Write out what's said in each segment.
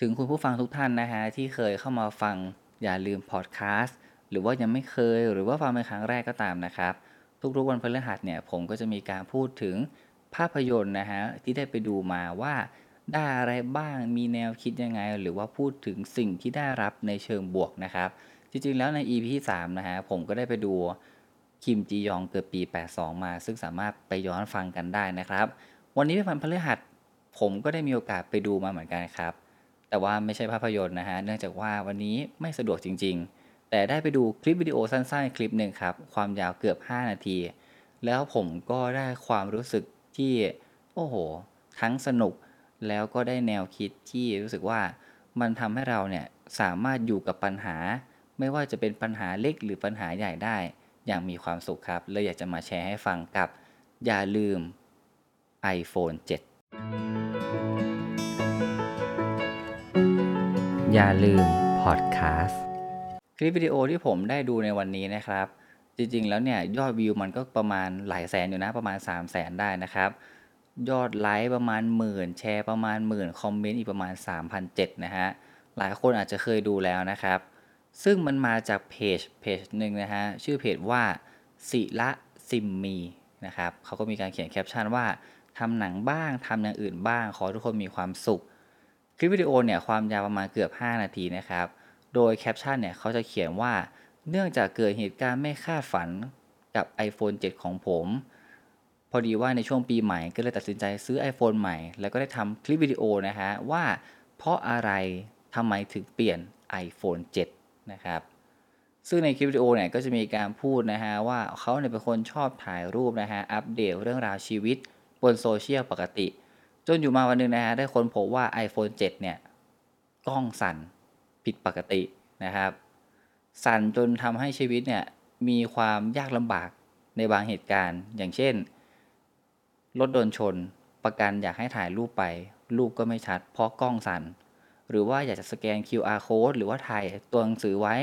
ถึงคุณผู้ฟังทุกท่านนะฮะที่เคยเข้ามาฟังอย่าลืมพอดแคสต์หรือว่ายังไม่เคยหรือว่าฟังเป็นครั้งแรกก็ตามนะครับ ทุกๆวันพฤหัสเนี่ยผมก็จะมีการพูดถึงภาพยนตร์นะฮะที่ได้ไปดูมาว่าได้อะไรบ้างมีแนวคิดยังไง หรือว่าพูดถึงสิ่งที่ได้รับในเชิงบวกนะครับ จริงๆแล้วใน EP ที่3นะฮะผมก็ได้ไปดูคิมจียองเกิดปี 82 มา ซึ่งสามารถไปย้อนฟังกันได้นะครับ วันนี้เป็นวันพฤหัสผมก็ได้มีโอกาสไปดูมาเหมือนกันครับ แต่ว่าไม่ใช่ภาพยนตร์นะฮะ เนื่องจากว่าวันนี้ไม่สะดวกจริง ๆ แต่ได้ไปดูคลิปวิดีโอสั้นๆ คลิปหนึ่งครับ ความยาวเกือบ 5 นาที แล้วผมก็ได้ความรู้สึกที่ โอ้โห ทั้งสนุก แล้วก็ได้แนวคิดที่รู้สึกว่ามันทำให้เราเนี่ยสามารถอยู่กับปัญหา ไม่ว่าจะเป็นปัญหาเล็กหรือปัญหาใหญ่ได้ อย่างมีความสุขครับ เลยอยากจะมาแชร์ให้ฟังกับ อย่าลืม iPhone 7 อย่าลืมพอดแคสต์คลิปวิดีโอที่ผมได้ดูในวันนี้นะครับ จริงๆแล้วเนี่ยยอดวิวมันก็ประมาณหลายแสนอยู่นะประมาณ 3 0 0แสนได้นะครับ ยอดไลค์ประมาณหมื่นแชร์ประมาณหมื่นคอมเมนต์อีกประมาณ3,007นะฮะหลายคนอาจจะเคยดูแล้วนะครับ ซึ่งมันมาจากเพจเพจหนึ่งนะฮะชื่อเพจว่าศิละซิมมีนะครับเขาก็มีการเขียนแคปชั่นว่าทำหนังบ้างทำอย่างอื่นบ้าง ขอทุกคนมีความสุข คลิปวิดีโอเนี่ยความยาวประมาณเกือบ 5 นาทีนะครับ โดยแคปชั่นเนี่ยเขาจะเขียนว่า เนื่องจากเกิดเหตุการณ์ไม่คาดฝันกับ iPhone 7 ของผม พอดีว่าในช่วงปีใหม่ก็เลยตัดสินใจซื้อ iPhone ใหม่ แล้วก็ได้ทำคลิปวิดีโอนะฮะว่า เพราะอะไรทำไมถึงเปลี่ยน iPhone 7 นะครับซึ่งในคลิปวิดีโอเนี่ยก็จะมีการพูดนะฮะว่าเขาเนี่ยเป็นคนชอบถ่ายรูปนะฮะอัปเดตเรื่องราวชีวิตบนโซเชียลปกติ จนอยู่มาวันหนึ่งนะฮะได้ค้นพบว่า iPhone 7 เนี่ย กล้องสั่นผิดปกตินะครับ สั่นจนทำให้ชีวิตเนี่ย มีความยากลำบากในบางเหตุการณ์ อย่างเช่น รถโดนชน ประกันอยากให้ถ่ายรูปไป รูปก็ไม่ชัด เพราะกล้องสั่น หรือว่าอยากจะสแกน QR code หรือว่าถ่ายตัวหนังสือไว้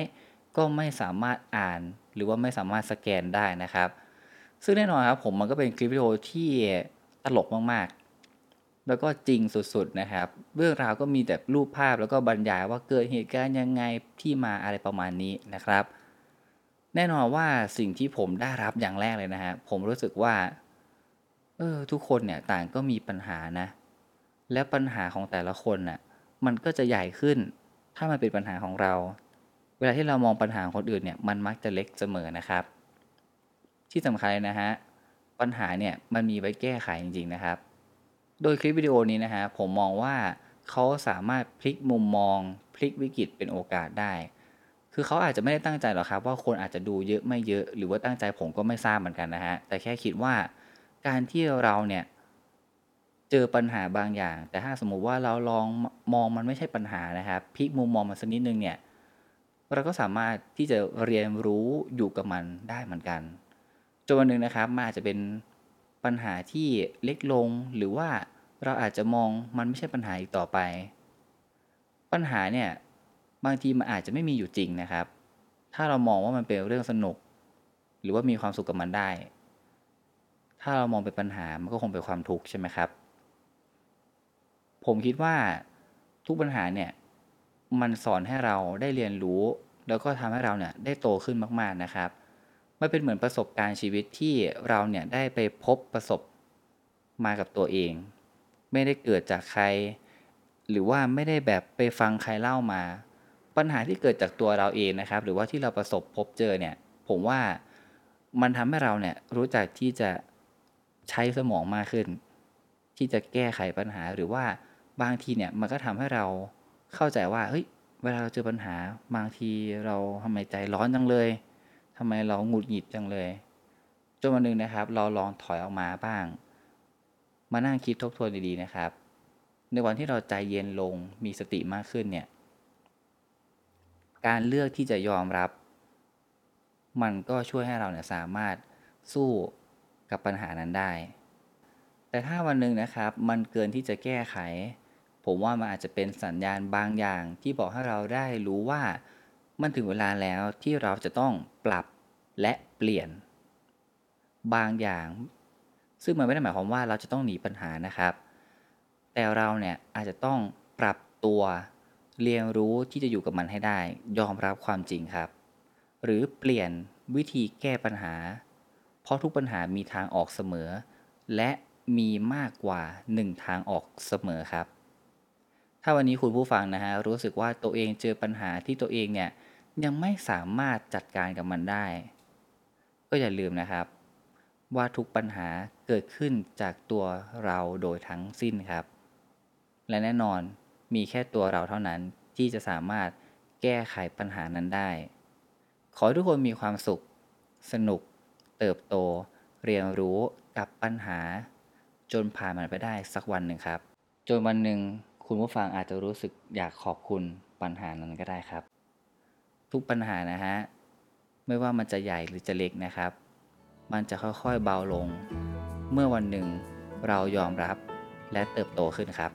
ก็ไม่สามารถอ่าน หรือว่าไม่สามารถสแกนได้นะครับ ซึ่งแน่นอนครับผมมันก็เป็นคลิปวิดีโอที่ตลกมากๆ แล้วก็จริงสุดๆนะครับ เรื่องราวก็มีแต่รูปภาพแล้วก็บรรยายว่าเกิดเหตุการณ์ยังไงที่มาอะไรประมาณนี้นะครับ แน่นอนว่าสิ่งที่ผมได้รับอย่างแรกเลยนะฮะผมรู้สึกว่าเออทุกคนเนี่ยต่างก็มีปัญหานะ และปัญหาของแต่ละคนน่ะมันก็จะใหญ่ขึ้น ถ้ามันเป็นปัญหาของเรา เวลาที่เรามองปัญหาคนอื่นเนี่ยมันมักจะเล็กเสมอนะครับ ที่สำคัญนะฮะปัญหาเนี่ยมันมีไว้แก้ไขจริงๆนะครับ โดยคลิปวิดีโอนี้นะฮะผมมองว่าเขาสามารถพลิกมุมมอง พลิกวิกฤตเป็นโอกาสได้ คือเขาอาจจะไม่ได้ตั้งใจหรอกครับ ว่าคนอาจจะดูเยอะไม่เยอะ หรือว่าตั้งใจผมก็ไม่ทราบเหมือนกันนะฮะแต่แค่คิดว่าการที่เราเนี่ยเจอปัญหาบางอย่าง แต่ถ้าสมมุติว่าเราลองมองมันไม่ใช่ปัญหานะครับพลิกมุมมองมันสักนิดนึงเนี่ยเราก็สามารถที่จะเรียนรู้อยู่กับมันได้เหมือนกันจนวันหนึ่งนะครับมันอาจจะเป็นปัญหาที่เล็กลงหรือว่า เราอาจจะมองมันไม่ใช่ปัญหาอีกต่อไป ปัญหาเนี่ยบางทีมันอาจจะไม่มีอยู่จริงนะครับ ถ้าเรามองว่ามันเป็นเรื่องสนุก หรือว่ามีความสุขกับมันได้ ถ้าเรามองเป็นปัญหามันก็คงเป็นความทุกข์ใช่ไหมครับ ผมคิดว่าทุกปัญหาเนี่ยมันสอนให้เราได้เรียนรู้ แล้วก็ทำให้เราเนี่ยได้โตขึ้นมากๆนะครับ มันเป็นเหมือนประสบการณ์ชีวิตที่เราเนี่ยได้ไปพบประสบมากับตัวเอง ไม่ได้เกิดจากใคร หรือว่าไม่ได้แบบไปฟังใครเล่ามา ปัญหาที่เกิดจากตัวเราเองนะครับ หรือว่าที่เราประสบพบเจอเนี่ย ผมว่ามันทำให้เราเนี่ยรู้จักที่จะใช้สมองมากขึ้น ที่จะแก้ไขปัญหาหรือว่าบางทีเนี่ยมันก็ทำให้เราเข้าใจว่าเฮ้ยเวลาเราเจอปัญหาบางทีเราทำไมใจร้อนจังเลยทำไมเราหงุดหงิดจังเลยจนวันหนึ่งนะครับ เราลองถอยออกมาบ้าง มานั่งคิดทบทวนดีๆนะครับ ในวันที่เราใจเย็นลงมีสติมากขึ้นเนี่ย การเลือกที่จะยอมรับ มันก็ช่วยให้เราเนี่ยสามารถสู้กับปัญหานั้นได้ แต่ถ้าวันหนึ่งนะครับ มันเกินที่จะแก้ไข ผมว่ามันอาจจะเป็นสัญญาณบางอย่างที่บอกให้เราได้รู้ว่ามันถึงเวลาแล้วที่เราจะต้องปรับและเปลี่ยน บางอย่าง ซึ่งมันไม่ได้หมายความว่าเราจะต้องหนีปัญหานะครับ แต่เราเนี่ยอาจจะต้องปรับตัวเรียนรู้ที่จะอยู่กับมันให้ได้ ยอมรับความจริงครับ หรือเปลี่ยนวิธีแก้ปัญหา เพราะทุกปัญหามีทางออกเสมอ และมีมากกว่าหนึ่งทางออกเสมอครับ ถ้าวันนี้คุณผู้ฟังนะฮะรู้สึกว่าตัวเองเจอปัญหาที่ตัวเองเนี่ยยังไม่สามารถจัดการกับมันได้ ก็อย่าลืมนะครับ ว่าทุกปัญหาเกิดขึ้นจากตัวเราโดยทั้งสิ้นครับ และแน่นอนมีแค่ตัวเราเท่านั้นที่จะสามารถแก้ไขปัญหานั้นได้ ขอทุกคนมีความสุข สนุก เติบโต เรียนรู้กับปัญหา จนผ่านมันไปได้สักวันหนึ่งครับ จนวันหนึ่งคุณผู้ฟังอาจจะรู้สึกอยากขอบคุณปัญหานั้นก็ได้ครับ ทุกปัญหานะฮะ ไม่ว่ามันจะใหญ่หรือจะเล็กนะครับ มันจะค่อยๆเบาลง เมื่อวันหนึ่งเรายอมรับและเติบโตขึ้นครับ